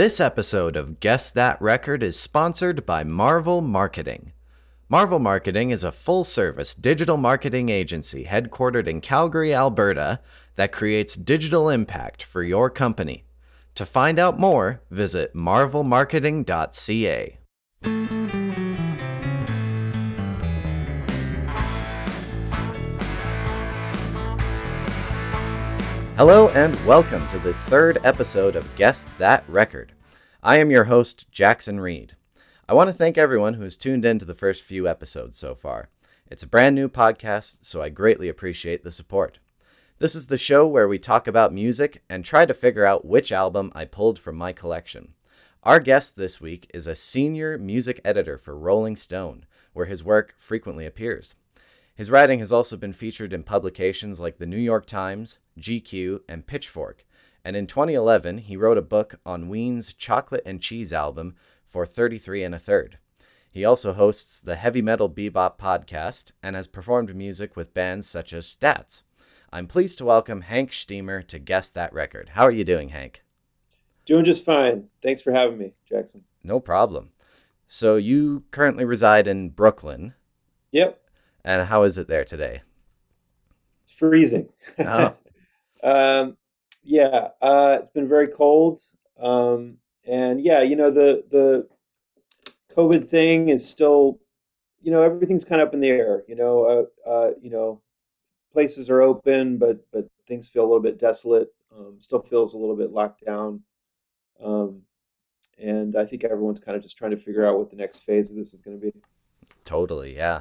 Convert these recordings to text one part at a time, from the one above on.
This episode of Guess That Record is sponsored by Marvel Marketing. Marvel Marketing is a full service digital marketing agency headquartered in Calgary, Alberta, that creates digital impact for your company. To find out more, visit marvelmarketing.ca. Hello and welcome to the third episode of Guess That Record. I am your host, Jackson Reed. I want to thank everyone who has tuned in to the first few episodes so far. It's a brand new podcast, so I greatly appreciate the support. This is the show where we talk about music and try to figure out which album I pulled from my collection. Our guest this week is a senior music editor for Rolling Stone, where his work frequently appears. His writing has also been featured in publications like the New York Times, GQ, and Pitchfork, and in 2011 he wrote a book on Ween's chocolate and cheese album for 33 and a third. He also hosts the Heavy Metal Bebop podcast and has performed music with bands such as Stats. I'm pleased to welcome Hank Shteamer to Guess That Record. How are you doing, Hank? Doing just fine. Thanks for having me, Jackson. No problem. So you currently reside in Brooklyn. Yep. And how is it there today? It's freezing. Oh. um, yeah, uh, it's been very cold. Um, and yeah, you know the the COVID thing is still, you know, everything's kind of up in the air. You know, uh, uh, you know, places are open, but but things feel a little bit desolate. Um, still feels a little bit locked down. Um, and I think everyone's kind of just trying to figure out what the next phase of this is going to be. Totally, yeah.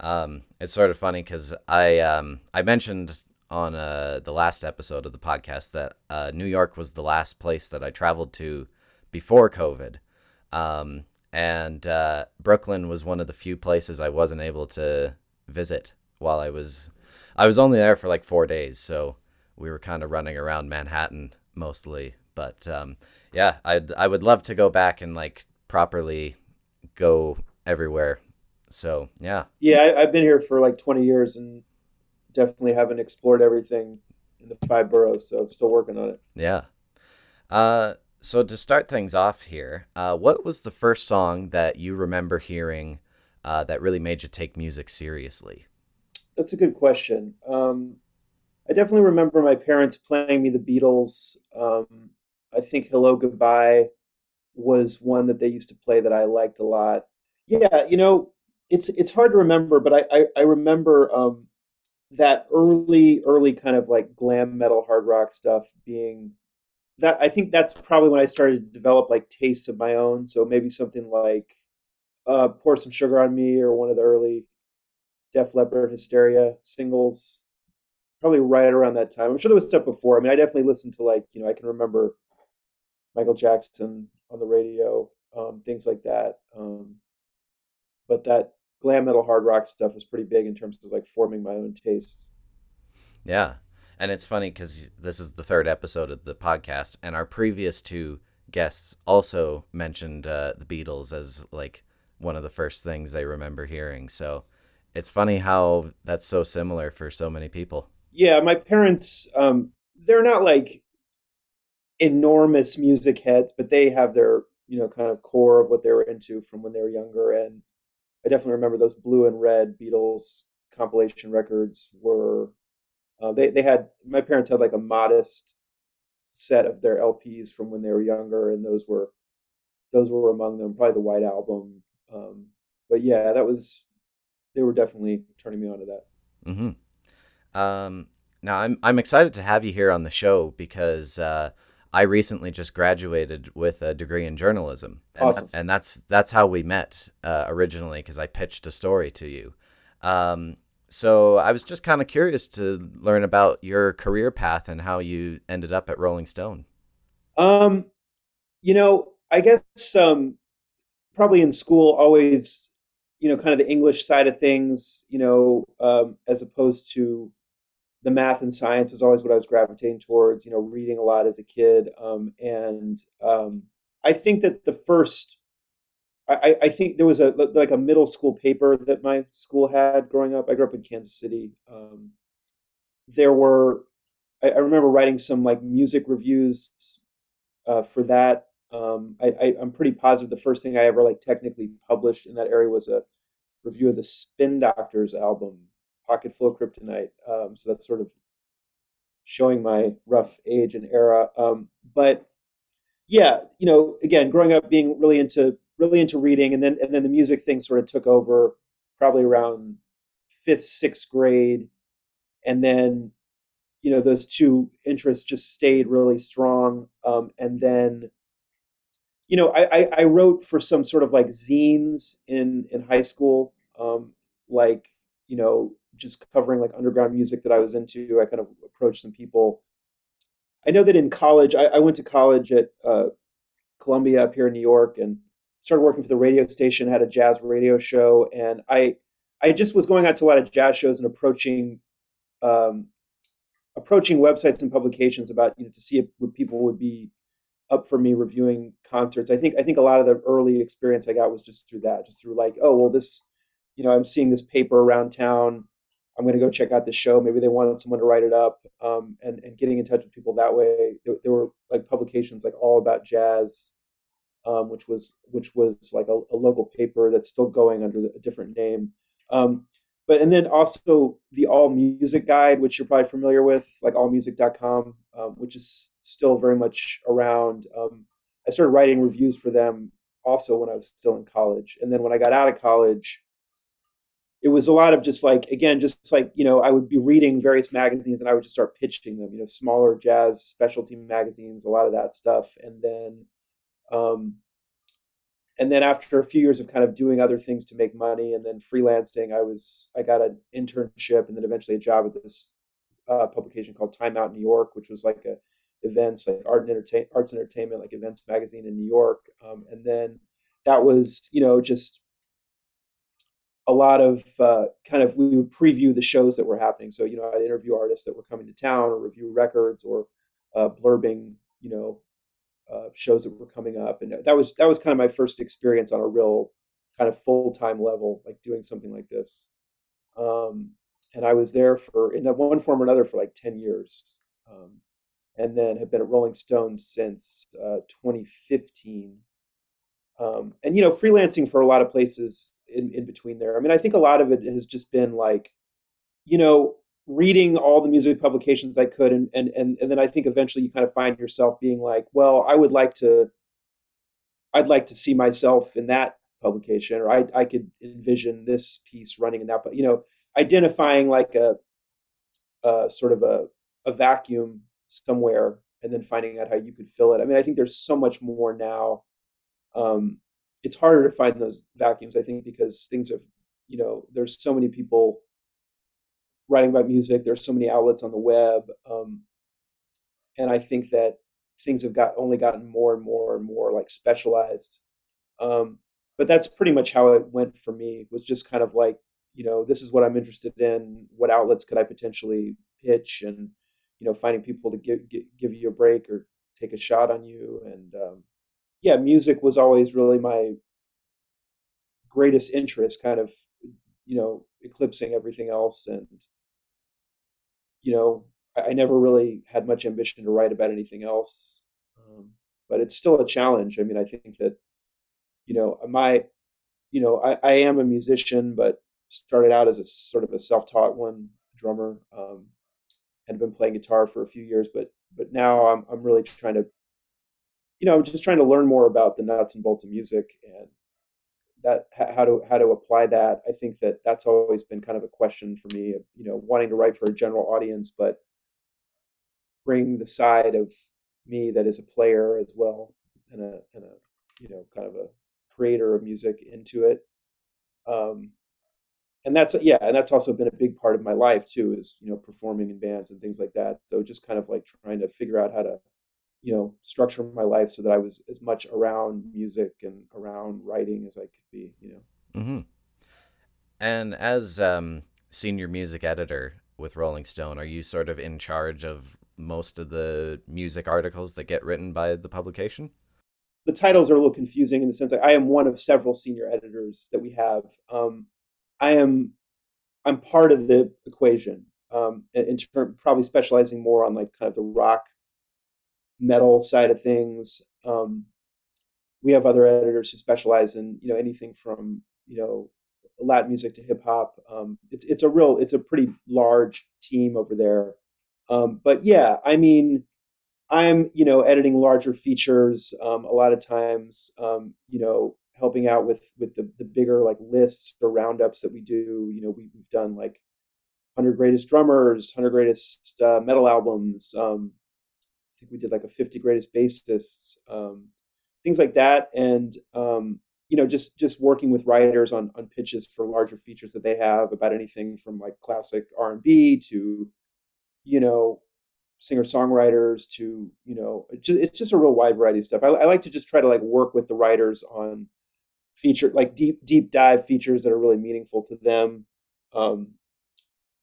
Um, it's sort of funny because I um, I mentioned on uh, the last episode of the podcast that uh, New York was the last place that I traveled to before COVID, um, and uh, Brooklyn was one of the few places I wasn't able to visit while I was I was only there for like four days, so we were kind of running around Manhattan mostly. But um, yeah, I I would love to go back and like properly go everywhere so yeah. Yeah, I, have been here for like 20 years and definitely haven't explored everything in the five boroughs. So I'm still working on it. Yeah. Uh, so to start things off here, uh, what was the first song that you remember hearing uh, that really made you take music seriously? That's a good question. Um, I definitely remember my parents playing me the Beatles. Um, I think "Hello Goodbye" was one that they used to play that I liked a lot. Yeah, you know, it's it's hard to remember, but I I, I remember um, that early early kind of like glam metal hard rock stuff being that I think that's probably when I started to develop like tastes of my own. So maybe something like uh, "Pour Some Sugar on Me" or one of the early Def Leppard Hysteria singles. Probably right around that time. I'm sure there was stuff before. I mean, I definitely listened to like you know I can remember Michael Jackson on the radio, um, things like that. Um, but that glam metal hard rock stuff was pretty big in terms of like forming my own tastes. Yeah. And it's funny because this is the third episode of the podcast, and our previous two guests also mentioned uh, the Beatles as like one of the first things they remember hearing. So it's funny how that's so similar for so many people. Yeah, my parents, um, they're not like enormous music heads, but they have their, you know, kind of core of what they were into from when they were younger. And I definitely remember those blue and red Beatles compilation records were uh, they they had my parents had like a modest set of their LPs from when they were younger, and those were those were among them. Probably the White Album, um, but yeah, that was they were definitely turning me on to that. Mm-hmm. Um, now I'm I'm excited to have you here on the show because uh, I recently just graduated with a degree in journalism, and, awesome. and that's that's how we met uh, originally because I pitched a story to you. Um, so I was just kind of curious to learn about your career path and how you ended up at Rolling Stone. Um, you know, I guess um, probably in school, always, you know, kind of the English side of things, you know, um, as opposed to the math and science was always what I was gravitating towards. You know, reading a lot as a kid, um, and um, I think that the first, I, I, think there was a like a middle school paper that my school had growing up. I grew up in Kansas City. Um, there were, I, I, remember writing some like music reviews uh, for that Um, I, I'm pretty positive the first thing I ever like technically published in that area was a review of the Spin Doctors album, Pocket Full of Kryptonite. Um, so that's sort of showing my rough age and era. Um, but yeah, you know, again, growing up being really into really into reading, and then and then the music thing sort of took over probably around fifth, sixth grade, and then you know those two interests just stayed really strong, um, and then you know I, I, I wrote for some sort of like zines in in high school, um, like you know just covering like underground music that I was into. I kind of approached some people. I know that in college, I, I went to college at uh, Columbia up here in New York and started working for the radio station, had a jazz radio show, and I I just was going out to a lot of jazz shows and approaching um, approaching websites and publications about you know to see if people would be up for me reviewing concerts. I think I think a lot of the early experience I got was just through that, just through like, oh well, this, you know, I'm seeing this paper around town. I'm going to go check out the show. Maybe they wanted someone to write it up, um, and and getting in touch with people that way. There, there, were like publications like All About Jazz, um, which was which was like a, a, local paper that's still going under a different name. Um, but and then also the All Music Guide, which you're probably familiar with, like allmusic.com, um, which is still very much around. Um, I started writing reviews for them also when I was still in college, and then when I got out of college it was a lot of just like again just like you know i would be reading various magazines and i would just start pitching them you know smaller jazz specialty magazines a lot of that stuff. And then um and then after a few years of kind of doing other things to make money and then freelancing i was i got an internship and then eventually a job at this uh, publication called time out new york which was like a events like art and entertain arts and entertainment like events magazine in new york. Um, and then that was you know just a lot of uh, kind of we would preview the shows that were happening. So you know, I'd interview artists that were coming to town, or review records, or uh, blurbing, you know, uh, shows that were coming up, and that was that was kind of my first experience on a real kind of full time level, like doing something like this. Um, and I was there for in one form or another for like ten years, um, and then have been at Rolling Stones since uh, 2015. Um, and you know, freelancing for a lot of places in, in between there. I mean, I think a lot of it has just been like, you know, reading all the music publications I could, and and and and then I think eventually you kind of find yourself being like, well, I would like to, I'd like to see myself in that publication, or I I could envision this piece running in that, but you know, identifying like a, a sort of a a vacuum somewhere, and then finding out how you could fill it. I mean, I think there's so much more now. Um, it's harder to find those vacuums, I think, because things have, you know, there's so many people writing about music. There's so many outlets on the web, um, and I think that things have got only gotten more and more and more like specialized. Um, but that's pretty much how it went for me. Was just kind of like, you know, this is what I'm interested in. What outlets could I potentially pitch, and you know, finding people to give give, you a break or take a shot on you, and um, yeah, music was always really my greatest interest, kind of, you know, eclipsing everything else. And, you know, I, I never really had much ambition to write about anything else. Um, but it's still a challenge. I mean, I think that, you know, my, you know, I, I am a musician, but started out as a sort of a self-taught one drummer, um, and been playing guitar for a few years, but but now I'm I'm really trying to you know, I'm just trying to learn more about the nuts and bolts of music and that how to how to apply that. I think that that's always been kind of a question for me of you know wanting to write for a general audience, but bring the side of me that is a player as well and a and a you know kind of a creator of music into it. Um, and that's yeah, and that's also been a big part of my life too, is you know performing in bands and things like that. So just kind of like trying to figure out how to you know structure my life so that I was as much around music and around writing as I could be. You know. Mm-hmm. And as um, senior music editor with Rolling Stone, are you sort of in charge of most of the music articles that get written by the publication? The titles are a little confusing in the sense that I am one of several senior editors that we have. Um, I am I'm part of the equation um, in term, probably specializing more on like kind of the rock metal side of things. Um, we have other editors who specialize in you know anything from you know Latin music to hip hop. Um, it's it's a real it's a pretty large team over there. Um, but yeah, I mean, I'm you know editing larger features um, a lot of times. Um, you know, helping out with with the the bigger like lists or roundups that we do. You know, we, we've done like 100 greatest drummers, 100 greatest uh, metal albums. Um, think we did like a 50 greatest bassists, um, things like that, and um, you know, just just working with writers on on pitches for larger features that they have about anything from like classic R and B to, you know, singer songwriters to you know, it's just, a real wide variety of stuff. I, I like to just try to like work with the writers on feature like deep deep dive features that are really meaningful to them. Um,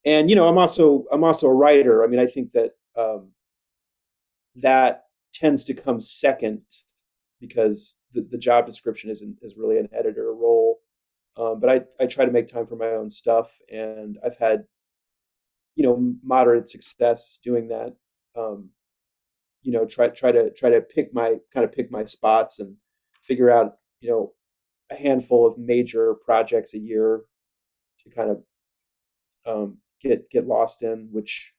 and you know, I'm also I'm also a writer. I mean, I think that um, that tends to come second because the, the job description isn't is really an editor role. Um, but I, I try to make time for my own stuff, and I've had, you know, moderate success doing that. Um, you know, try try to try to pick my kind of pick my spots and figure out, you know, a handful of major projects a year to kind of um, get get lost in. Which,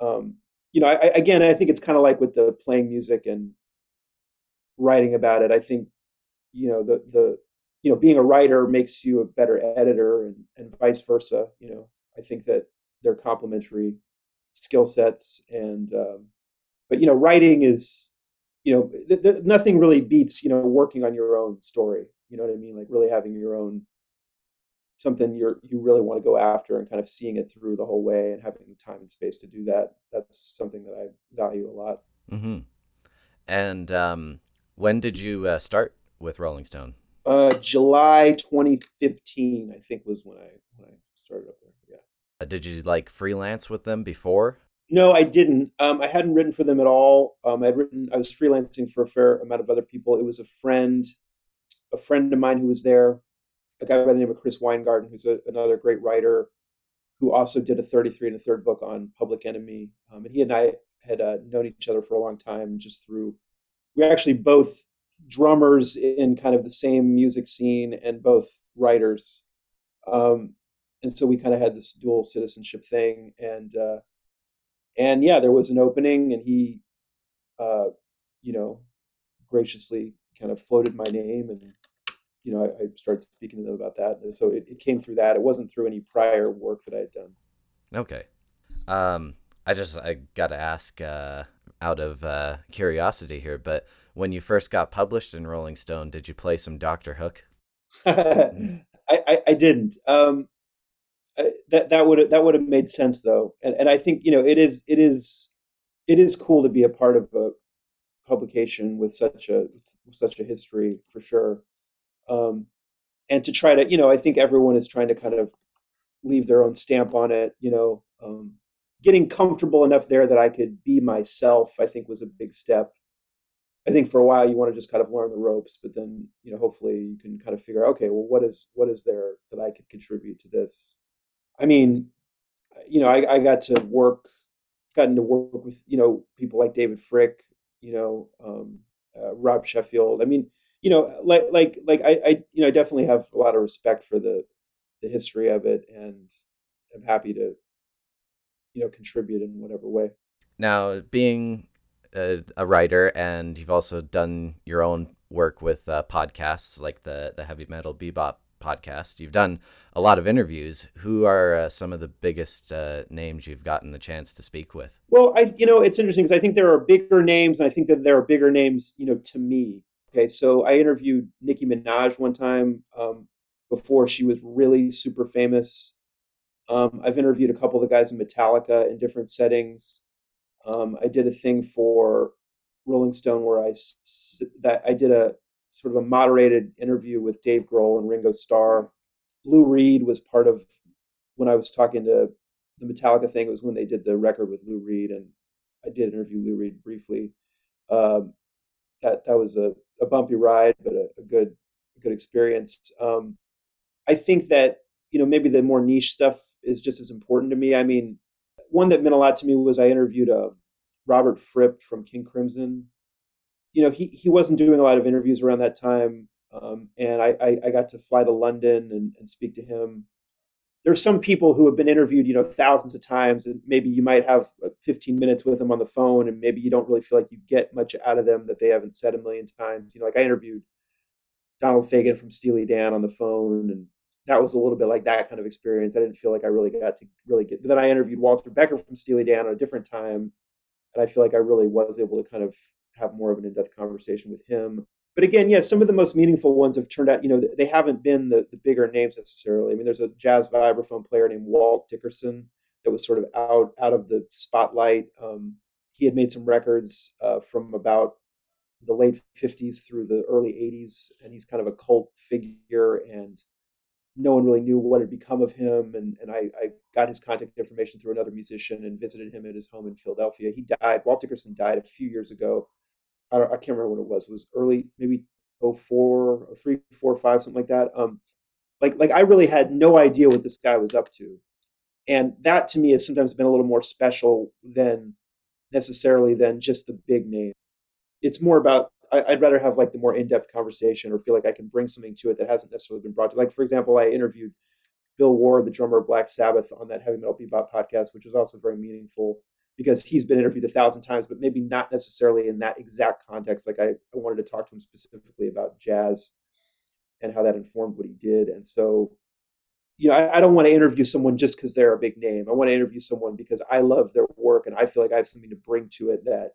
um, you know, I, again, I think it's kind of like with the playing music and writing about it. I think, you know, the the you know being a writer makes you a better editor, and and vice versa. You know, I think that they're complementary skill sets, and um, but you know, writing is you know th- th- nothing really beats you know working on your own story. You know what I mean? Like really having your own something you're you really want to go after and kind of seeing it through the whole way and having the time and space to do that that's something that i value a lot mm-hmm. and um, when did you uh, start with Rolling Stone? Uh, July 2015, I think, was when I when I started up there. Yeah. Uh, did you like freelance with them before? No, I didn't. Um, I hadn't written for them at all. Um, I'd written. I was freelancing for a fair amount of other people. It was a friend, a friend of mine who was there, a guy by the name of Chris Weingarten, who's a, another great writer, who also did a 33 and a third book on Public Enemy. Um, and he and I had uh, known each other for a long time, just through we're actually both drummers in kind of the same music scene and both writers. Um, and so we kind of had this dual citizenship thing and uh, and yeah there was an opening and he uh, you know graciously kind of floated my name and you know I, I started speaking to them about that and so it, it, came through that it wasn't through any prior work that i had done okay um, i just i gotta ask uh, out of uh, curiosity here, but when you first got published in Rolling Stone, did you play some Doctor Hook? I, I, I, didn't. Um, I, that that would that would have made sense though, and and I think you know it is it is it is cool to be a part of a publication with such a such a history for sure, um, and to try to you know I think everyone is trying to kind of leave their own stamp on it. You know, um, getting comfortable enough there that I could be myself, I think was a big step. I think for a while you want to just kind of learn the ropes, but then you know hopefully you can kind of figure out okay, well what is what is there that I could contribute to this? I mean, you know, I, I got to work, gotten to work with you know people like David Fricke you know, um, uh, Rob Sheffield. I mean, you know, like like like I, I you know I definitely have a lot of respect for the the history of it, and I'm happy to you know contribute in whatever way. Now, being a, a writer and you've also done your own work with uh, podcasts like the the Heavy Metal Bebop podcast. You've done a lot of interviews. Who are uh, some of the biggest uh, names you've gotten the chance to speak with? Well, I you know it's interesting because I think there are bigger names, and I think that there are bigger names, you know, to me. Okay, so I interviewed Nicki Minaj one time um, before she was really super famous. Um, I've interviewed a couple of the guys in Metallica in different settings. Um, I did a thing for Rolling Stone where I that I did a sort of a moderated interview with Dave Grohl and Ringo Starr. Lou Reed was part of when I was talking to the Metallica thing. It was when they did the record with Lou Reed, and I did interview Lou Reed briefly. Um, that that was a, a bumpy ride, but a, a good a good experience. Um, I think that you know maybe the more niche stuff is just as important to me. I mean, one that meant a lot to me was I interviewed uh, Robert Fripp from King Crimson. you know, he he wasn't doing a lot of interviews around that time, um, and I, I, I got to fly to London and, and speak to him. There's some people who have been interviewed, you know, thousands of times, and maybe you might have uh, 15 minutes with them on the phone, and maybe you don't really feel like you get much out of them that they haven't said a million times. You know, like I interviewed Donald Fagen from Steely Dan on the phone, and that was a little bit like that kind of experience. I didn't feel like I really got to really get. But then I interviewed Walter Becker from Steely Dan at a different time, and I feel like I really was able to kind of have more of an in-depth conversation with him. But again, yeah, some of the most meaningful ones have turned out. You know, they haven't been the, the bigger names necessarily. I mean, there's a jazz vibraphone player named Walt Dickerson that was sort of out out of the spotlight. Um, he had made some records uh, from about the late 50s through the early 80s, and he's kind of a cult figure. And no one really knew what had become of him. And, and I, I got his contact information through another musician and visited him at his home in Philadelphia. He died. Walt Dickerson died a few years ago. I, I can't remember when it was. It was early, maybe 04, 03, 4, 5, something like that. Um, like, like I really had no idea what this guy was up to. And that to me has sometimes been a little more special than necessarily than just the big name. It's more about I, would rather have like the more in-depth conversation or feel like I can bring something to it that hasn't necessarily been brought to. Like for example, I interviewed Bill Ward, the drummer of Black Sabbath, on that Heavy Metal Bebop podcast, which was also very meaningful because he's been interviewed a thousand times, but maybe not necessarily in that exact context. Like I, I wanted to talk to him specifically about jazz and how that informed what he did. And so, you know, I, I don't want to interview someone just because they're a big name. I want to interview someone because I love their work and I feel like I have something to bring to it that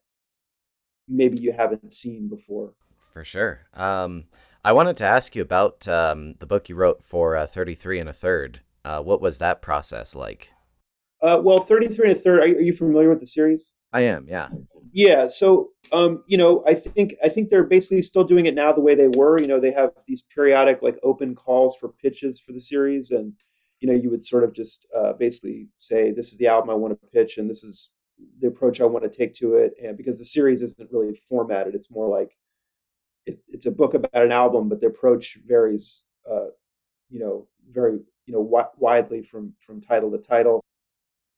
maybe you haven't seen before. For sure. Um, I wanted to ask you about um, the book you wrote for uh, 33 and a third. Uh, what was that process like? Uh, well, 33 and a third, are, you familiar with the series? I am, yeah. Yeah, so um, you know, I think I think they're basically still doing it now the way they were. You know, they have these periodic like open calls for pitches for the series, and you know, you would sort of just uh, basically say, "This is the album I want to pitch, and this is the approach I want to take to it, and because the series isn't really formatted, it's more like it, it's a book about an album, but the approach varies, uh, you know, very you know wi- widely from from title to title.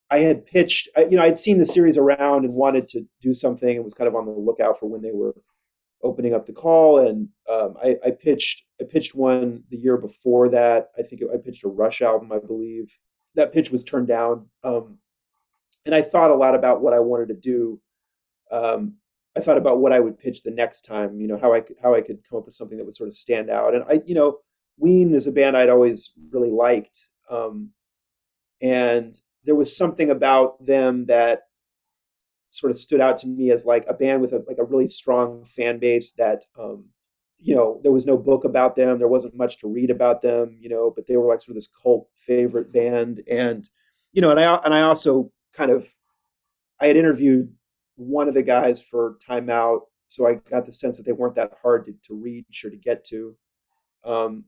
I had pitched, you know, I'd seen the series around and wanted to do something, and was kind of on the lookout for when they were opening up the call. And um, I, I, pitched, I pitched one the year before that. I think it, I pitched a Rush album, I believe. That pitch was turned down. Um, and I thought a lot about what I wanted to do. Um, I thought about what I would pitch the next time. You know, how I could, how I could come up with something that would sort of stand out. And I, you know, Ween is a band I'd always really liked, um, and there was something about them that sort of stood out to me as like a band with a like a really strong fan base that um, you know there was no book about them there wasn't much to read about them you know but they were like sort of this cult favorite band and you know and i and i also kind of I had interviewed one of the guys for Time Out, so I got the sense that they weren't that hard to, to reach or to get to, um,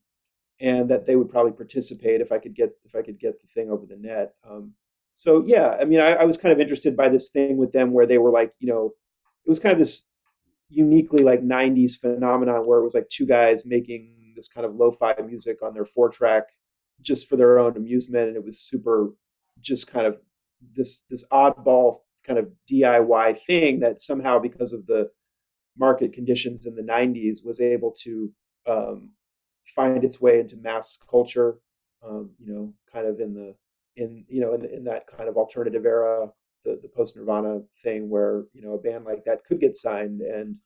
and that they would probably participate if I could get if I could get the thing over the net. Um, so yeah, I mean, I, I was kind of interested by this thing with them where they were like, you know, it was kind of this uniquely like 90s phenomenon where it was like two guys making this kind of lo-fi music on their four track just for their own amusement and it was super just kind of this this oddball kind of DIY thing that somehow because of the market conditions in the 90s was able to um, find its way into mass culture um, you know kind of in the in you know in, in that kind of alternative era the, the post nirvana thing where you know a band like that could get signed and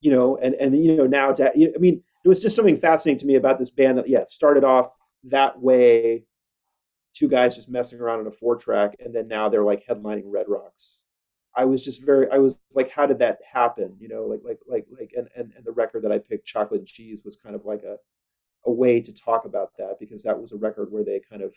you know and and you know now to i mean it was just something fascinating to me about this band that yeah started off that way two guys just messing around on a four track, and then now they're like headlining Red Rocks. I was just very, I was like, how did that happen? You know, like, like, like, like, and and, and the record that I picked, Chocolate and Cheese, was kind of like a a way to talk about that because that was a record where they kind of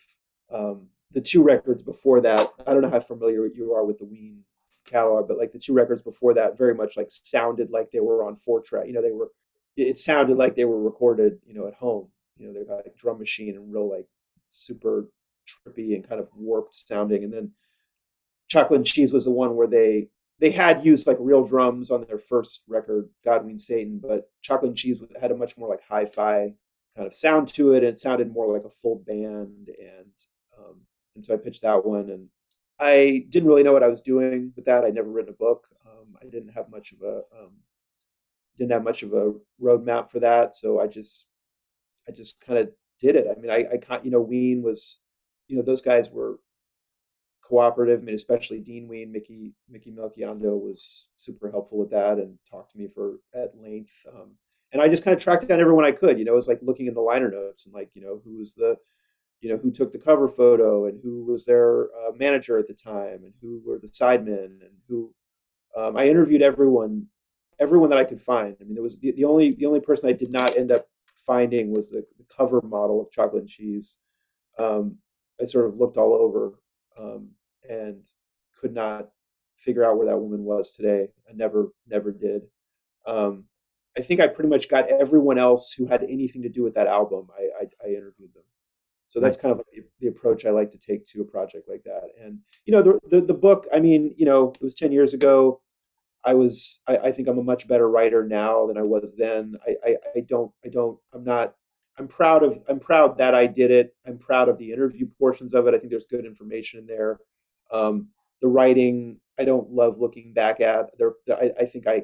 um, the two records before that. I don't know how familiar you are with the Ween catalog, but like the two records before that, very much like sounded like they were on four track. You know, they were. It sounded like they were recorded, you know, at home. You know, they got like drum machine and real like super trippy and kind of warped sounding. And then Chocolate and Cheese was the one where they they had used like real drums on their first record, God Ween Satan, but Chocolate and Cheese had a much more like hi-fi kind of sound to it, and it sounded more like a full band. And and so I pitched that one, and I didn't really know what I was doing with that. I'd never written a book. Um, I didn't have much of a um, didn't have much of a roadmap for that, so I just I just kind of did it. I mean, I I can't, you know, Ween was, you know, those guys were cooperative. I mean, especially Dean Ween, Mickey Mickey Melchiondo was super helpful with that and talked to me for at length. Um, and I just kind of tracked down everyone I could. You know, it was like looking in the liner notes and like, you know, who was the, you know, who took the cover photo and who was their uh, manager at the time and who were the sidemen and who. Um, I interviewed everyone, everyone that I could find. I mean, there was the, the only the only person I did not end up finding was the, the cover model of Chocolate and Cheese. Um, I sort of looked all over um, and could not figure out where that woman was today. I never never did. Um, I think I pretty much got everyone else who had anything to do with that album. I, I, I interviewed them. So that's kind of the, the, approach I like to take to a project like that. And you know, the, the, the book. I mean, you know, it was ten years ago. I was. I, I, think I'm a much better writer now than I was then. I, I, I don't. I don't. I'm not. I'm proud of. I'm proud that I did it. I'm proud of the interview portions of it. I think there's good information in there. Um, the writing, I don't love looking back at. There, I, I think I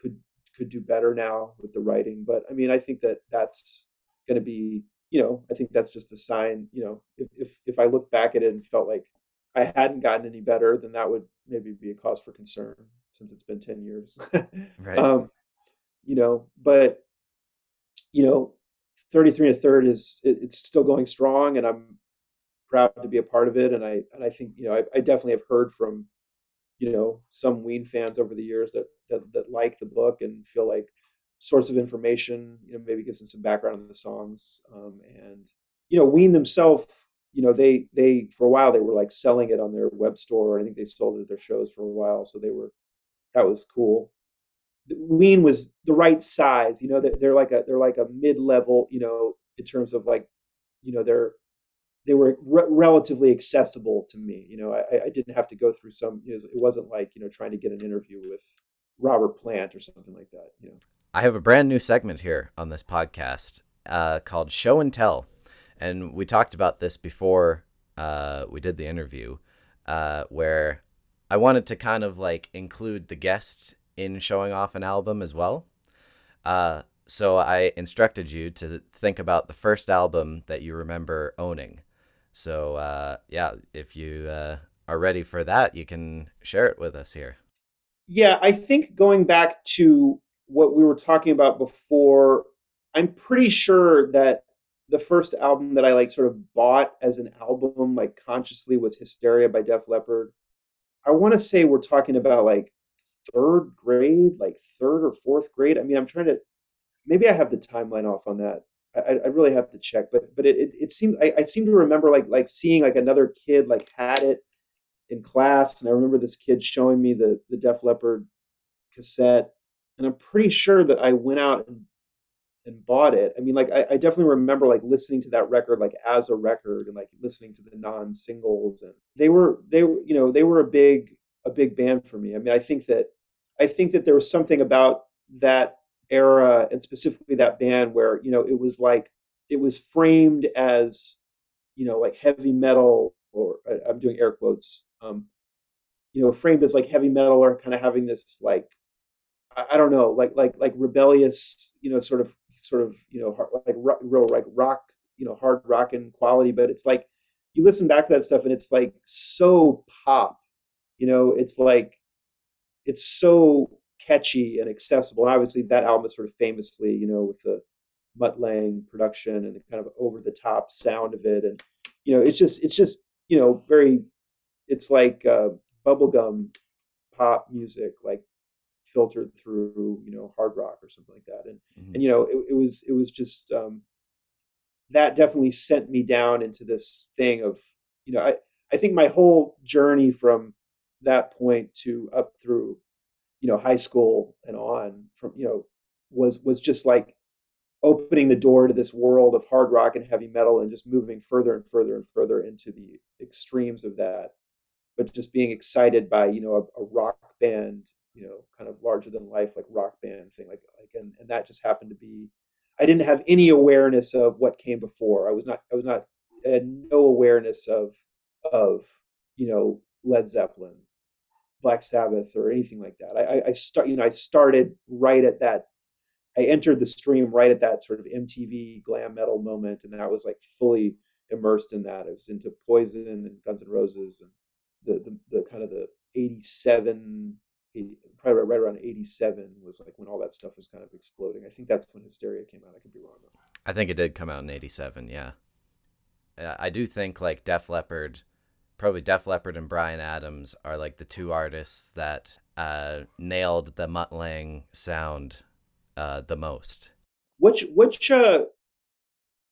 could could do better now with the writing. But I mean, I think that that's going to be, you know, I think that's just a sign. You know, if if if I look back at it and felt like I hadn't gotten any better, then that would maybe be a cause for concern since it's been ten years. right. Um, you know, but you know, 33 and a third is it, it's still going strong, and I'm proud to be a part of it. And I and I think you know I, I definitely have heard from you know some Ween fans over the years that, that that like the book and feel like source of information. You know, maybe gives them some background on the songs. Um, and you know, Ween themselves, you know, they they for a while they were like selling it on their web store. I think they sold it at their shows for a while, so they were that was cool. Ween was the right size. You know, they're like a they're like a mid level. You know, in terms of like, you know, they're they were re- relatively accessible to me. You know, I, I, didn't have to go through some. You know, it wasn't like you know trying to get an interview with Robert Plant or something like that. You know, I have a brand new segment here on this podcast uh, called Show and Tell, and we talked about this before uh, we did the interview, uh, where I wanted to kind of like include the guest in showing off an album as well. Uh, so I instructed you to think about the first album that you remember owning. So uh, yeah, if you uh, are ready for that, you can share it with us here. Yeah, I think going back to what we were talking about before, I'm pretty sure that the first album that I like sort of bought as an album, like consciously, was Hysteria by Def Leppard. I want to say we're talking about like third grade, like third or fourth grade. I mean, I'm trying to maybe I have the timeline off on that. I, I really have to check, but but it it, it seems I, I seem to remember like like seeing like another kid like had it in class, and I remember this kid showing me the the Def Leppard cassette, and I'm pretty sure that I went out and and bought it. I mean, like I, I, definitely remember like listening to that record like as a record and like listening to the non singles, and they were they were you know they were a big a big band for me. I mean, I think that I think that there was something about that era and specifically that band where you know it was like it was framed as you know like heavy metal or i'm doing air quotes um you know framed as like heavy metal or kind of having this like I, don't know like like like rebellious you know sort of sort of you know like real like rock you know hard rockin' quality but it's like you listen back to that stuff and it's like so pop you know it's like it's so catchy and accessible. And obviously, that album is sort of famously, you know, with the Mutt Lange production and the kind of over the top sound of it, and you know, it's just it's just you know very, it's like uh, bubblegum pop music, like filtered through you know hard rock or something like that, and mm-hmm. and you know, it, it, was it was just um, that definitely sent me down into this thing of you know I I think my whole journey from that point to up through you know high school and on from you know was was just like opening the door to this world of hard rock and heavy metal and just moving further and further and further into the extremes of that but just being excited by you know a, a rock band you know kind of larger than life like rock band thing like like and, and that just happened to be i didn't have any awareness of what came before i was not i was not I had no awareness of of you know led zeppelin Black Sabbath or anything like that. I, I start, you know, I started right at that I entered the stream right at that sort of MTV glam metal moment, and I was like fully immersed in that. I was into Poison and Guns and Roses and the the, the kind of the 87 probably right around 87 was like when all that stuff was kind of exploding. I think that's when Hysteria came out. I could be wrong though. I think it did come out in 87, yeah. I do think like Def Leppard, probably Def Leppard and Bryan Adams are like the two artists that uh, nailed the Mutt Lange sound uh, the most. Which which uh,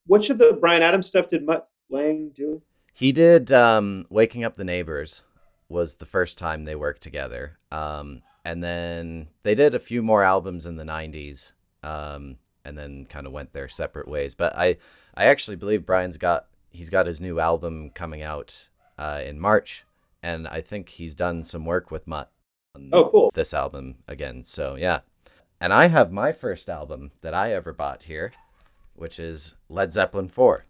which of the Bryan Adams stuff did Mutt Lange do? He did um, "Waking Up the Neighbors" was the first time they worked together, um, and then they did a few more albums in the '90s, um, and then kind of went their separate ways. But I I actually believe Bryan's got he's got his new album coming out uh, in March, and I think he's done some work with Mutt. oh, cool! This album again, so yeah. And I have my first album that I ever bought here, which is Led Zeppelin Four.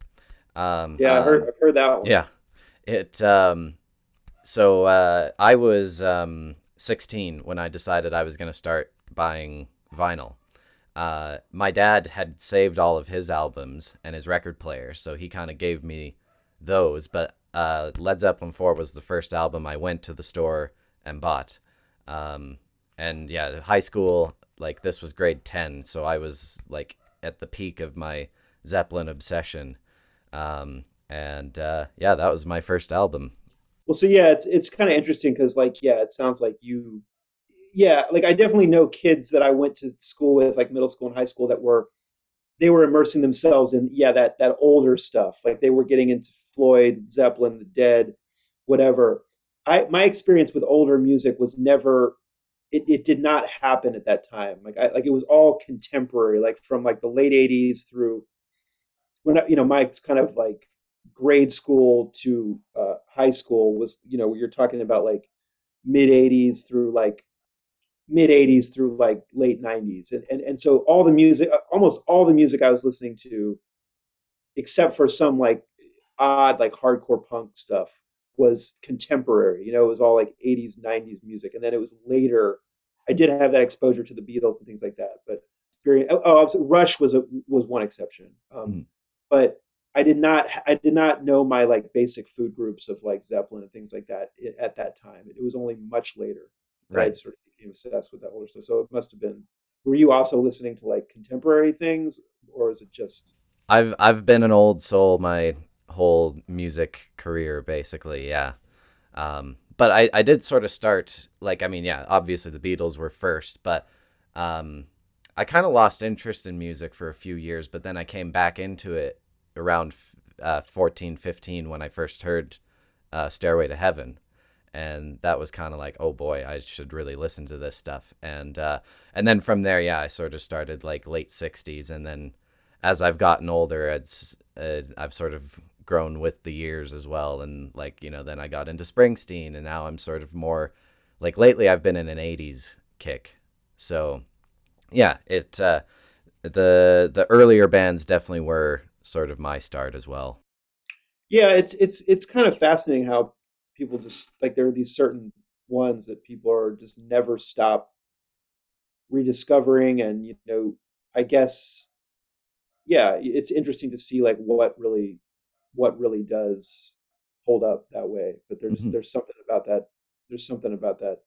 Um, yeah, I've heard, um, I've heard that one. Yeah, it. Um, so uh, I was um, 16 when I decided I was going to start buying vinyl uh, my dad had saved all of his albums and his record player, so he kind of gave me those. But uh, Led Zeppelin 4 was the first album I went to the store and bought. Um, and yeah, high school, like this was grade 10, so I was like at the peak of my Zeppelin obsession. Um, and uh, yeah, that was my first album. Well, so yeah, it's it's kind of interesting because like yeah, it sounds like you yeah, like I definitely know kids that I went to school with, like middle school and high school, that were they were immersing themselves in yeah that that older stuff. Like they were getting into Floyd, Zeppelin, The Dead, whatever. I my experience with older music was never it, it did not happen at that time. Like I like it was all contemporary, like from like the late '80s through when I, you know my kind of like grade school to uh, high school was you know you're talking about like mid '80s through like mid 80s through like late 90s and, and and so all the music uh, almost all the music i was listening to except for some like odd like hardcore punk stuff was contemporary you know it was all like 80s 90s music. And then it was later i did have that exposure to the beatles and things like that but very oh, oh rush was a was one exception. Um, mm. but i did not i did not know my like basic food groups of like zeppelin and things like that at that time it was only much later right. I sort of became obsessed with that older stuff. So it must have been. Were you also listening to like contemporary things, or is it just? I've I've been an old soul my whole music career, basically. Yeah. Um, but I, I did sort of start like I mean yeah obviously the Beatles were first but um, I kind of lost interest in music for a few years but then I came back into it around uh, 14 15 when I first heard uh, Stairway to Heaven. And that was kind of like oh boy i should really listen to this stuff. And uh, and then from there yeah i sort of started like late 60s and then as i've gotten older it's uh, i've sort of grown with the years as well. And like you know then i got into springsteen. And now i'm sort of more like lately i've been in an 80s kick. So yeah it uh, the the earlier bands definitely were sort of my start as well yeah it's it's it's kind of fascinating how people just like there are these certain ones that people are just never stop rediscovering and you know i guess yeah it's interesting to see like what really what really does hold up that way but there's mm-hmm. there's something about that there's something about that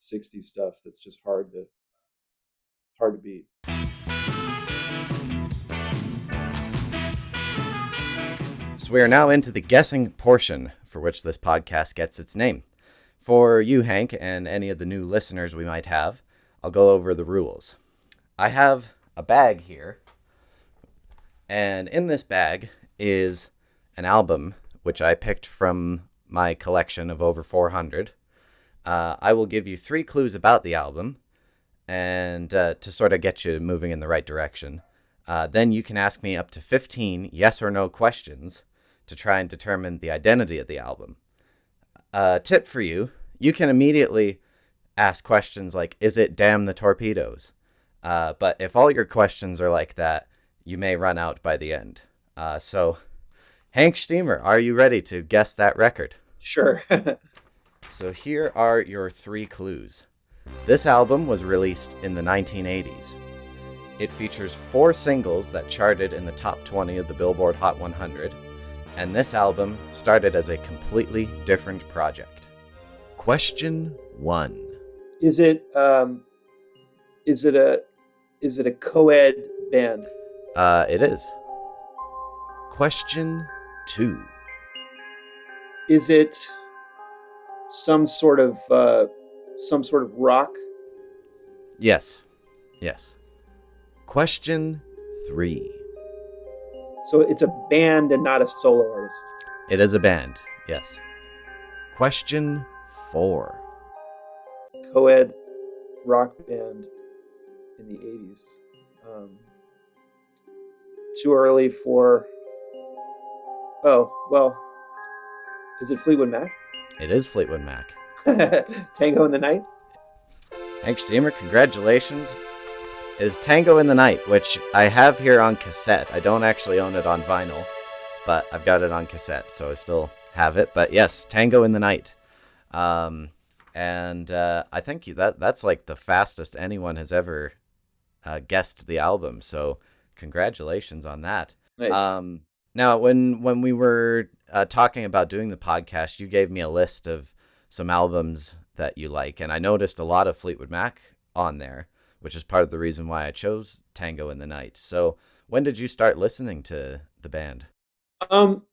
60s stuff that's just hard to it's hard to beat so we are now into the guessing portion for which this podcast gets its name. For you, Hank, and any of the new listeners we might have, I'll go over the rules. I have a bag here, and in this bag is an album which I picked from my collection of over 400. Uh, I will give you three clues about the album, and uh, to sort of get you moving in the right direction. Uh, then you can ask me up to 15 yes or no questions to try and determine the identity of the album. Uh, tip for you you can immediately ask questions like, Is it Damn the Torpedoes? Uh, but if all your questions are like that, you may run out by the end. Uh, so, Hank Shteamer, are you ready to guess that record? Sure. so, here are your three clues. This album was released in the 1980s. It features four singles that charted in the top 20 of the Billboard Hot 100, and this album started as a completely different project. Question 1. Is it um, is it a is it a co-ed band? Uh, it is. Question 2. Is it some sort of uh, some sort of rock? Yes. Yes. Question 3. So it's a band and not a solo artist. It is a band. Yes. Question 4. Co-ed rock band in the 80s. Um, too early for. Oh, well. Is it Fleetwood Mac? It is Fleetwood Mac. Tango in the Night? Hank Shteamer, congratulations. Is Tango in the Night, which I have here on cassette. I don't actually own it on vinyl, but I've got it on cassette, so I still have it. But yes, Tango in the Night. Um, and uh, I think you, that that's like the fastest anyone has ever uh, guessed the album. So congratulations on that. Nice. Um, now, when when we were uh, talking about doing the podcast, you gave me a list of some albums that you like, and I noticed a lot of Fleetwood Mac on there, which is part of the reason why I chose Tango in the Night. So, when did you start listening to the band? Um,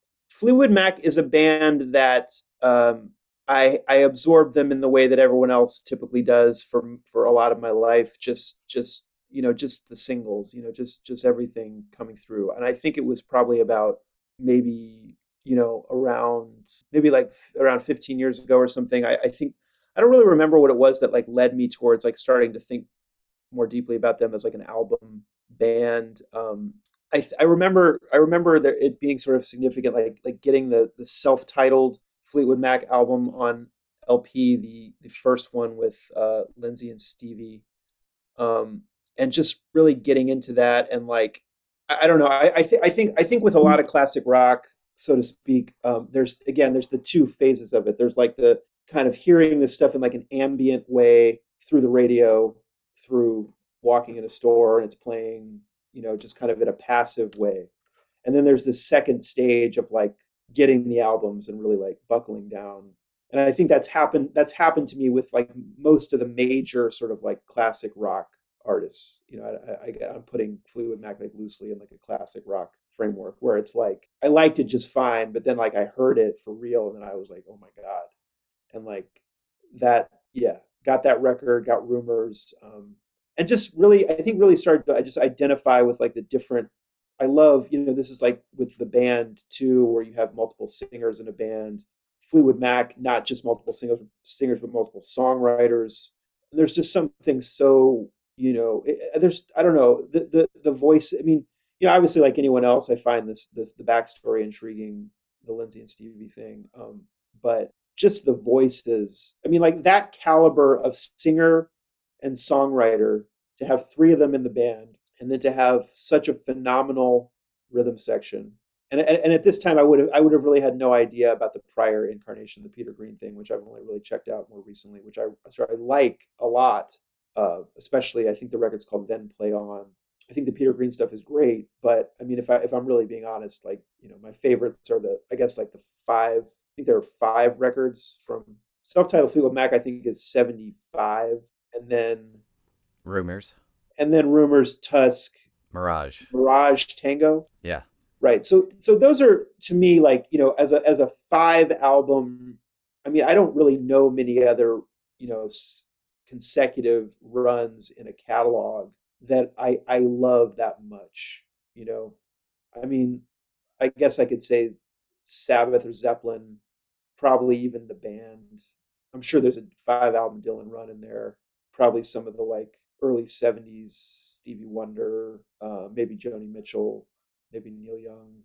Mac is a band that um, I I absorbed them in the way that everyone else typically does for for a lot of my life. Just just you know just the singles, you know just just everything coming through. And I think it was probably about maybe you know around maybe like around 15 years ago or something. I, I think I don't really remember what it was that like led me towards like starting to think more deeply about them as like an album band. Um, I, I remember I remember there, it being sort of significant, like like getting the the self-titled Fleetwood Mac album on LP, the the first one with uh, Lindsey and Stevie, um, and just really getting into that and like I, I don't know I I, th- I think I think with a lot of classic rock, so to speak, um, there's again there's the two phases of it. There's like the kind of hearing this stuff in like an ambient way through the radio, through walking in a store and it's playing, you know, just kind of in a passive way. And then there's this second stage of like getting the albums and really like buckling down. And I think that's happened that's happened to me with like most of the major sort of like classic rock artists. You know, I, I, I'm putting Fleetwood Mac like loosely in like a classic rock framework where it's like I liked it just fine, but then like I heard it for real and then I was like, oh my god, and like that, yeah, got that record, got rumors, um, and just really, I think really started to I just identify with like the different. I love, you know, this is like with the band too, where you have multiple singers in a band. Fleetwood Mac, not just multiple singers, singers, but multiple songwriters. There's just something so, you know, it, there's, I don't know, the, the the voice. I mean, you know, obviously, like anyone else, I find this this the backstory intriguing, the Lindsey and Stevie thing. Um, but just the voices. I mean, like that caliber of singer and songwriter to have three of them in the band and then to have such a phenomenal rhythm section. And, and, and at this time, I would have I would have really had no idea about the prior incarnation, the Peter Green thing, which I've only really checked out more recently, which I sorry, I like a lot. Uh, especially, I think the record's called "Then Play On." I think the Peter Green stuff is great, but I mean, if I if I'm really being honest, like you know, my favorites are the I guess like the five think there are five records from self-titled Fleetwood Mac. I think is seventy-five, and then Rumors, and then Rumors, Tusk, Mirage, Mirage, Tango. Yeah, right. So so those are to me like you know as a as a five album. I mean, I don't really know many other you know consecutive runs in a catalog that I I love that much. You know, I mean, I guess I could say Sabbath or Zeppelin, probably even the band. I'm sure there's a five album Dylan run in there. Probably some of the like early 70s Stevie Wonder, uh, maybe Joni Mitchell, maybe Neil Young.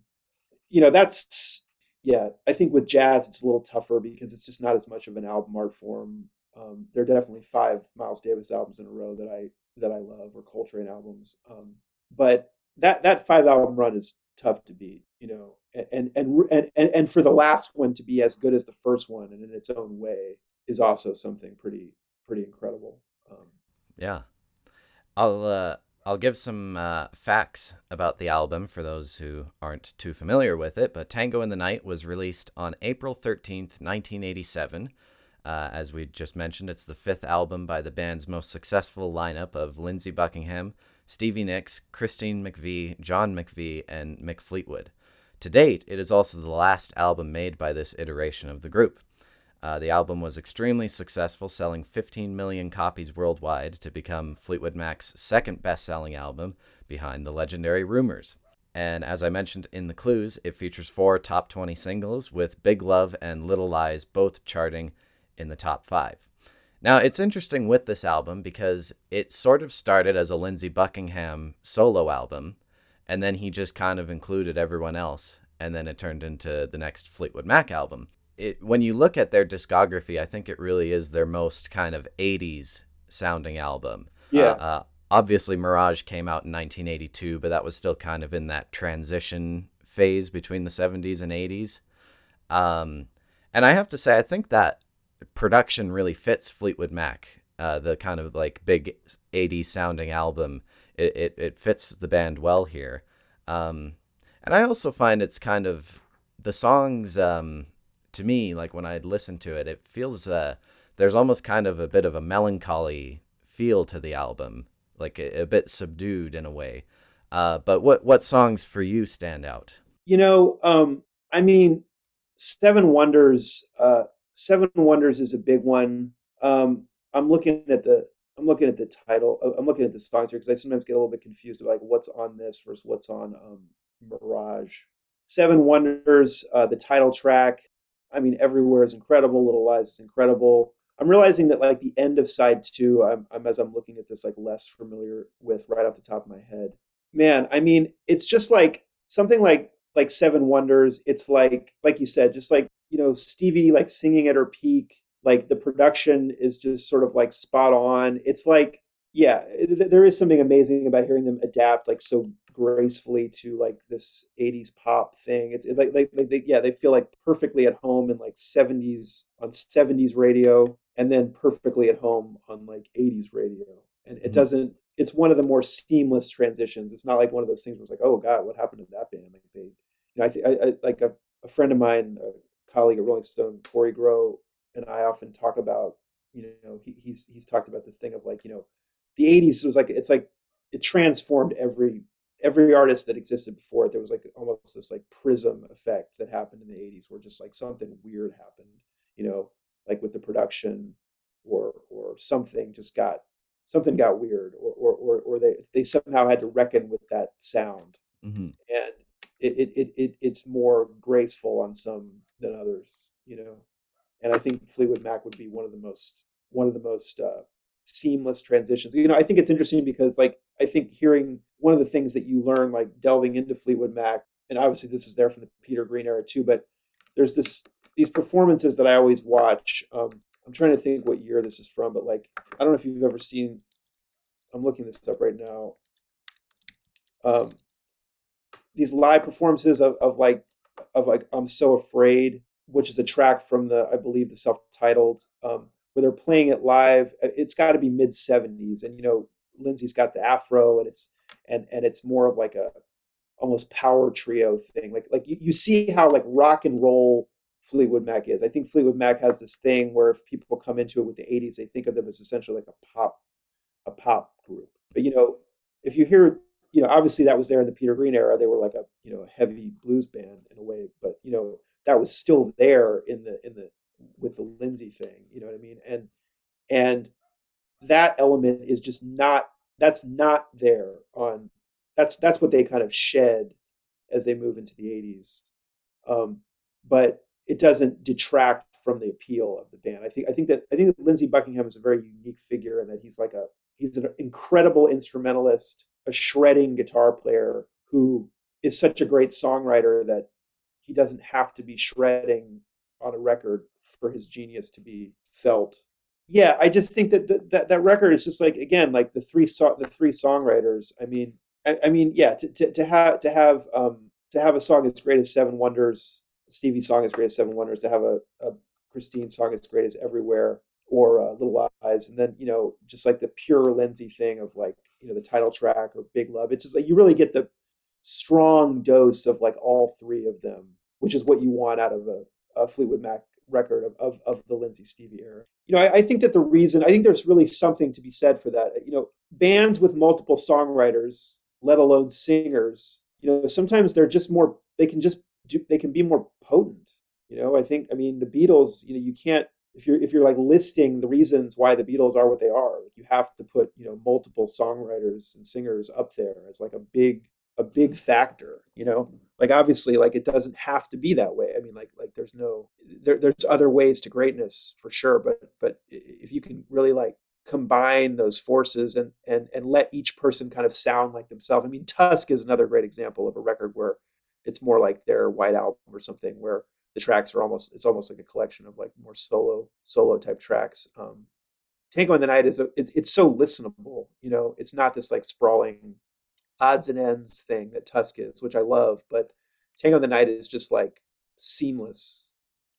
You know, that's, yeah, I think with jazz it's a little tougher because it's just not as much of an album art form. Um, there are definitely five Miles Davis albums in a row that I that I love or Coltrane albums. Um, but that that five album run is tough to beat, you know and and and and for the last one to be as good as the first one and in its own way is also something pretty pretty incredible. Um, yeah, I'll uh, I'll give some uh, facts about the album for those who aren't too familiar with it. But Tango in the Night was released on April 13th, 1987. Uh, as we just mentioned, it's the fifth album by the band's most successful lineup of Lindsey Buckingham, Stevie Nicks, Christine McVie, John McVie, and Mick Fleetwood. To date, it is also the last album made by this iteration of the group. Uh, the album was extremely successful, selling 15 million copies worldwide to become Fleetwood Mac's second best selling album behind the legendary Rumours. And as I mentioned in the clues, it features four top 20 singles, with Big Love and Little Lies both charting in the top five. Now, it's interesting with this album because it sort of started as a Lindsey Buckingham solo album, and then he just kind of included everyone else, and then it turned into the next Fleetwood Mac album it when you look at their discography, I think it really is their most kind of 80s sounding album. Yeah. Uh, uh, obviously, Mirage came out in 1982, but that was still kind of in that transition phase between the 70s and 80s. Um, and I have to say, I think that production really fits Fleetwood Mac, uh, the kind of like big 80s sounding album. It, it, it fits the band well here. Um, and I also find it's kind of the songs. Um, to me, like when I listen to it, it feels uh, there's almost kind of a bit of a melancholy feel to the album, like a, a bit subdued in a way. Uh, but what what songs for you stand out? You know, um, I mean, Seven Wonders. Uh, Seven Wonders is a big one. Um, I'm looking at the I'm looking at the title. Uh, I'm looking at the songs here because I sometimes get a little bit confused about like what's on this versus what's on um, Mirage. Seven Wonders, uh, the title track. I mean, everywhere is incredible. Little Lies is incredible. I'm realizing that like the end of side two, I'm, I'm as I'm looking at this like less familiar with right off the top of my head. Man, I mean, it's just like something like like Seven Wonders. It's like like you said, just like you know Stevie like singing at her peak. Like the production is just sort of like spot on. It's like yeah, there is something amazing about hearing them adapt like so gracefully to like this 80s pop thing. It's, it's like, like, like they, yeah, they feel like perfectly at home in like 70s on 70s radio and then perfectly at home on like 80s radio. And it mm-hmm. doesn't, it's one of the more seamless transitions. It's not like one of those things where it's like, oh God, what happened to that band? Like they, you know, I, th- I, I like a, a friend of mine, a colleague at Rolling Stone, Kory Grow, and I often talk about, you know, he, he's, he's talked about this thing of like, you know, the 80s was like, it's like, it transformed every every artist that existed before it, there was like almost this like prism effect that happened in the 80s where just like something weird happened, you know, like with the production or or something just got something got weird or or or, or they they somehow had to reckon with that sound. Mm-hmm. And it, it, it, it it's more graceful on some than others, you know. And I think Fleetwood Mac would be one of the most one of the most uh, seamless transitions. You know, I think it's interesting because like I think hearing one of the things that you learn like delving into Fleetwood Mac, and obviously this is there from the Peter Green era too, but there's this these performances that I always watch. Um, I'm trying to think what year this is from, but like I don't know if you've ever seen. I'm looking this up right now. Um, these live performances of, of like of like I'm so afraid, which is a track from the I believe the self-titled um, where they're playing it live. It's got to be mid 70s, and you know Lindsey's got the afro, and it's and and it's more of like a almost power trio thing. Like like you, you see how like rock and roll Fleetwood Mac is. I think Fleetwood Mac has this thing where if people come into it with the 80s, they think of them as essentially like a pop a pop group. But you know, if you hear you know, obviously that was there in the Peter Green era. They were like a you know a heavy blues band in a way, but you know that was still there in the in the with the Lindsey thing. You know what I mean? And and that element is just not that's not there on that's that's what they kind of shed as they move into the 80s um, but it doesn't detract from the appeal of the band i think i think that i think that lindsey buckingham is a very unique figure and that he's like a he's an incredible instrumentalist a shredding guitar player who is such a great songwriter that he doesn't have to be shredding on a record for his genius to be felt yeah, I just think that the, that that record is just like again like the three so, the three songwriters. I mean, I, I mean, yeah, to, to, to have to have um, to have a song as great as Seven Wonders, Stevie song as great as Seven Wonders, to have a, a Christine song as great as Everywhere or uh, Little Lies, and then you know just like the pure Lindsey thing of like you know the title track or Big Love. It's just like you really get the strong dose of like all three of them, which is what you want out of a, a Fleetwood Mac record of, of, of the Lindsey Stevie era. You know, I, I, think that the reason I think there's really something to be said for that. You know, bands with multiple songwriters, let alone singers, you know, sometimes they're just more they can just do they can be more potent. You know, I think I mean the Beatles, you know, you can't if you're if you're like listing the reasons why the Beatles are what they are, you have to put, you know, multiple songwriters and singers up there as like a big a big factor, you know? Like obviously like it doesn't have to be that way. I mean like like there's no there, there's other ways to greatness for sure, but but if you can really like combine those forces and and and let each person kind of sound like themselves. I mean Tusk is another great example of a record where it's more like their white album or something where the tracks are almost it's almost like a collection of like more solo solo type tracks. Um, Tango in the Night is a it's, it's so listenable. You know, it's not this like sprawling odds and ends thing that Tusk is, which I love, but Tango in the Night is just like seamless.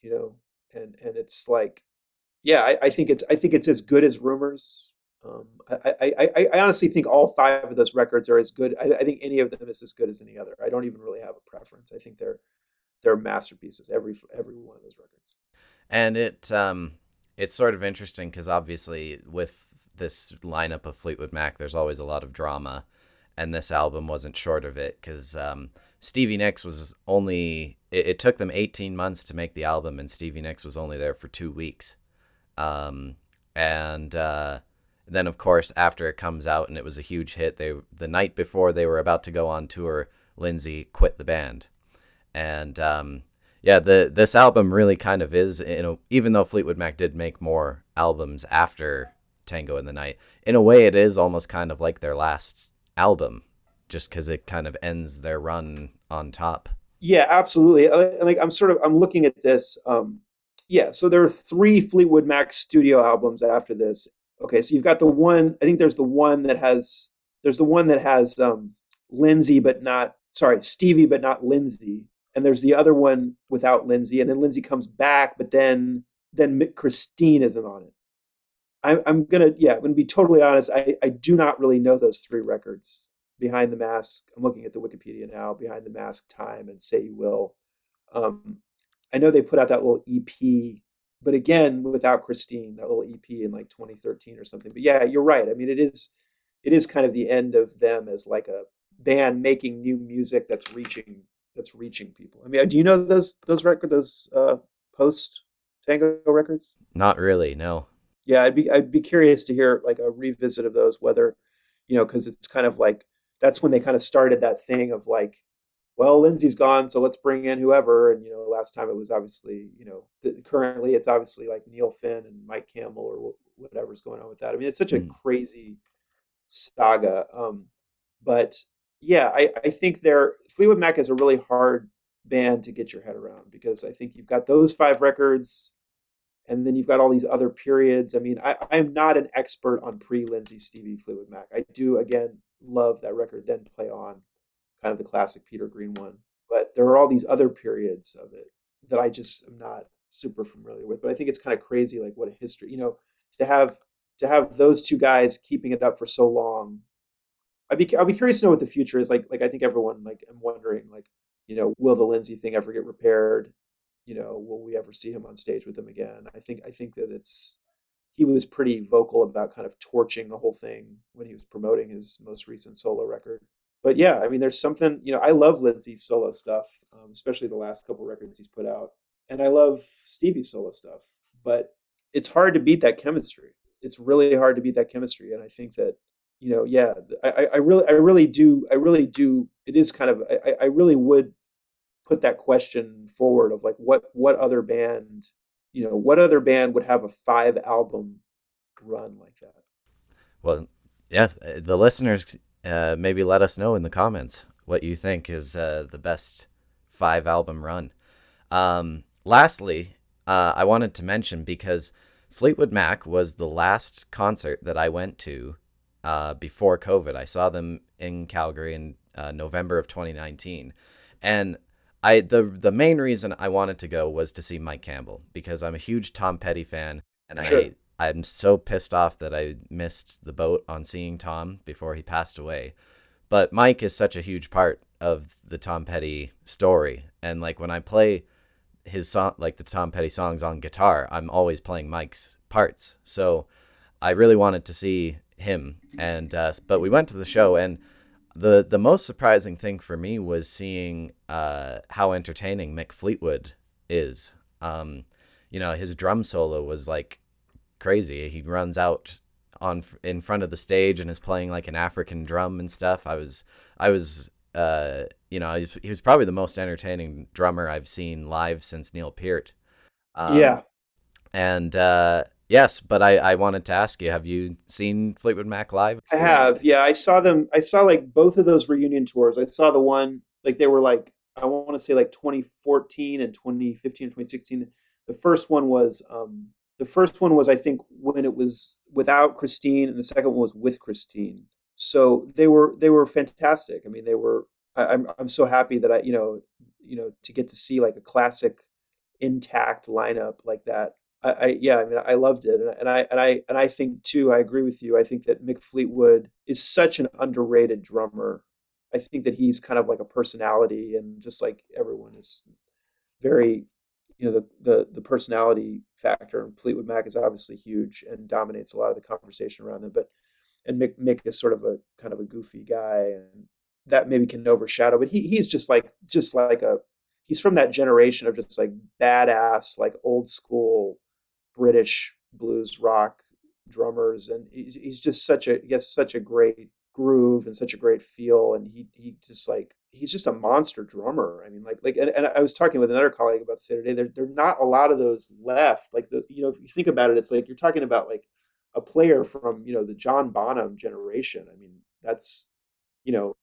You know, and and it's like, yeah, I, I think it's I think it's as good as Rumors. Um, I, I, I, I, honestly think all five of those records are as good. I, I, think any of them is as good as any other. I don't even really have a preference. I think they're they're masterpieces. Every every one of those records. And it um it's sort of interesting because obviously with this lineup of Fleetwood Mac, there's always a lot of drama, and this album wasn't short of it because um, Stevie Nicks was only it, it, took them 18 months to make the album, and Stevie Nicks was only there for two weeks, um, and uh, then of course after it comes out and it was a huge hit, they the night before they were about to go on tour, Lindsey quit the band. And um, yeah, the this album really kind of is, you know, even though Fleetwood Mac did make more albums after Tango in the Night, in a way, it is almost kind of like their last album, just because it kind of ends their run on top. Yeah, absolutely. Like I'm sort of I'm looking at this. Um, yeah, so there are three Fleetwood Mac studio albums after this. Okay, so you've got the one. I think there's the one that has there's the one that has um, Lindsey, but not sorry Stevie, but not Lindsey and there's the other one without Lindsey, and then Lindsey comes back, but then then Christine isn't on it. I'm, I'm gonna yeah, I'm gonna be totally honest. I, I do not really know those three records. Behind the Mask, I'm looking at the Wikipedia now. Behind the Mask, Time, and Say You Will. Um, I know they put out that little EP, but again, without Christine, that little EP in like 2013 or something. But yeah, you're right. I mean, it is it is kind of the end of them as like a band making new music that's reaching that's reaching people. I mean, do you know those those record those uh, post Tango records? Not really, no. Yeah, I'd be I'd be curious to hear like a revisit of those, whether you know, because it's kind of like that's when they kind of started that thing of like, well, Lindsey's gone, so let's bring in whoever. And you know, last time it was obviously you know, the, currently it's obviously like Neil Finn and Mike Campbell or whatever's going on with that. I mean, it's such a mm. crazy saga. Um, but yeah, I, I think they're Fleetwood Mac is a really hard band to get your head around because I think you've got those five records, and then you've got all these other periods. I mean, I, I'm not an expert on pre Lindsey Stevie Fleetwood Mac. I do again love that record, then play on, kind of the classic Peter Green one. But there are all these other periods of it that I just am not super familiar with. But I think it's kind of crazy, like what a history, you know, to have to have those two guys keeping it up for so long I'd be I'll be curious to know what the future is like. Like I think everyone like I'm wondering like you know will the Lindsey thing ever get repaired? You know, will we ever see him on stage with them again? I think I think that it's he was pretty vocal about kind of torching the whole thing when he was promoting his most recent solo record. But yeah, I mean, there's something you know. I love Lindsey's solo stuff, um, especially the last couple records he's put out, and I love Stevie's solo stuff. But it's hard to beat that chemistry. It's really hard to beat that chemistry, and I think that you know, yeah, I, I really, I really do, I really do. It is kind of, I, I really would put that question forward of like, what, what other band, you know, what other band would have a five album run like that? Well, yeah, the listeners uh, maybe let us know in the comments what you think is uh, the best five album run. Um, lastly, uh, I wanted to mention because Fleetwood Mac was the last concert that I went to uh, before COVID. I saw them in Calgary in uh, November of 2019, and I the the main reason I wanted to go was to see Mike Campbell because I'm a huge Tom Petty fan, and sure. I I'm so pissed off that I missed the boat on seeing Tom before he passed away. But Mike is such a huge part of the Tom Petty story. And like when I play his song, like the Tom Petty songs on guitar, I'm always playing Mike's parts. So I really wanted to see him. And, uh, but we went to the show and the, the most surprising thing for me was seeing, uh, how entertaining Mick Fleetwood is. Um, you know, his drum solo was like crazy. He runs out on in front of the stage and is playing like an African drum and stuff. I was I was uh you know he was, he was probably the most entertaining drummer I've seen live since Neil Peart. Um, yeah, and uh, yes, but I I wanted to ask you: Have you seen Fleetwood Mac live? I have. Yeah, I saw them. I saw like both of those reunion tours. I saw the one like they were like I want to say like 2014 and 2015 and 2016. The first one was um the first one was I think when it was without Christine, and the second one was with Christine. So they were they were fantastic. I mean, they were. I, I'm I'm so happy that I you know you know to get to see like a classic intact lineup like that. I, I yeah, I mean, I loved it, and, and I and I and I think too. I agree with you. I think that Mick Fleetwood is such an underrated drummer. I think that he's kind of like a personality, and just like everyone is very you know the the the personality factor and Fleetwood Mac is obviously huge and dominates a lot of the conversation around them. But and Mick Mick is sort of a kind of a goofy guy, and that maybe can overshadow. But he he's just like just like a he's from that generation of just like badass like old school British blues rock drummers, and he, he's just such a he has such a great groove and such a great feel, and he he just like he's just a monster drummer. I mean, like like and, and I was talking with another colleague about this the other day. There there are not a lot of those left. Like the you know, if you think about it, it's like you're talking about like a player from, you know, the John Bonham generation. I mean, that's you know,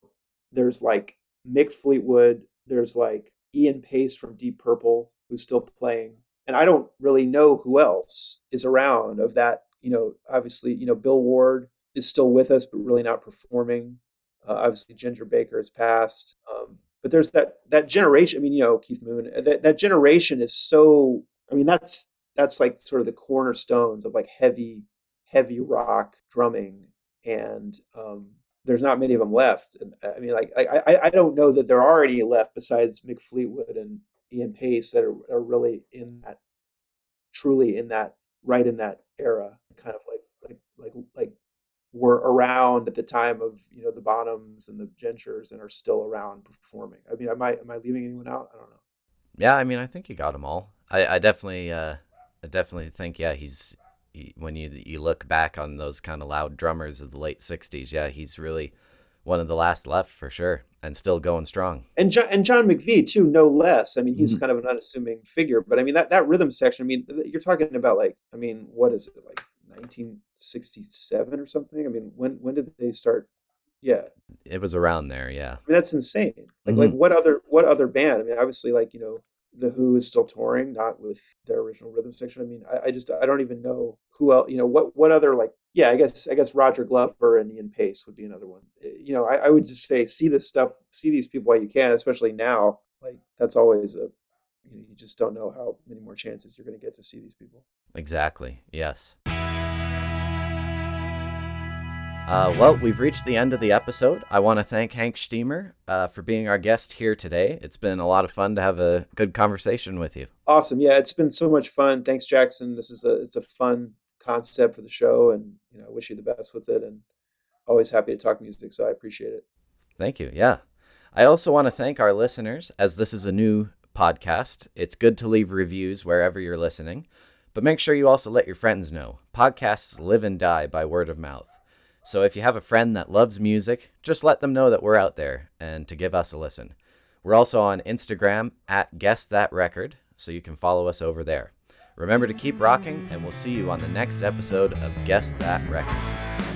there's like Mick Fleetwood, there's like Ian Paice from Deep Purple who's still playing. And I don't really know who else is around of that, you know, obviously, you know, Bill Ward is still with us but really not performing. Uh, obviously, Ginger Baker has passed, um, but there's that that generation. I mean, you know, Keith Moon. Uh, that that generation is so. I mean, that's that's like sort of the cornerstones of like heavy heavy rock drumming, and um, there's not many of them left. And uh, I mean, like I, I I don't know that there are any left besides Mick Fleetwood and Ian Paice that are, are really in that truly in that right in that era, kind of like like like like were around at the time of you know the Bonhams and the Gingers and are still around performing. I mean, am I am I leaving anyone out? I don't know. Yeah, I mean, I think you got them all. I, I definitely, uh, I definitely think, yeah, he's he, when you you look back on those kind of loud drummers of the late '60s, yeah, he's really one of the last left for sure, and still going strong. And John, and John McVie too, no less. I mean, he's mm-hmm. kind of an unassuming figure, but I mean that that rhythm section. I mean, you're talking about like, I mean, what is it like 1967 or something. I mean, when when did they start? Yeah, it was around there. Yeah, I mean that's insane. Like mm-hmm. like what other what other band? I mean, obviously like you know the Who is still touring, not with their original rhythm section. I mean, I, I, just I don't even know who else. You know what what other like yeah I guess I guess Roger Glover and Ian Paice would be another one. Eh, you know I, I would just say see this stuff, see these people while you can, especially now. Like that's always a you, know, you just don't know how many more chances you're going to get to see these people. Exactly. Yes. Uh, well, we've reached the end of the episode. I want to thank Hank Shteamer uh, for being our guest here today. It's been a lot of fun to have a good conversation with you. Awesome. Yeah, it's been so much fun. Thanks, Jackson. This is a it's a fun concept for the show, and you know, wish you the best with it. And always happy to talk music, so I appreciate it. Thank you. Yeah, I also want to thank our listeners, as this is a new podcast. It's good to leave reviews wherever you're listening, but make sure you also let your friends know. Podcasts live and die by word of mouth. So if you have a friend that loves music, just let them know that we're out there and to give us a listen. We're also on Instagram at Guess That Record, so you can follow us over there. Remember to keep rocking, and we'll see you on the next episode of Guess That Record.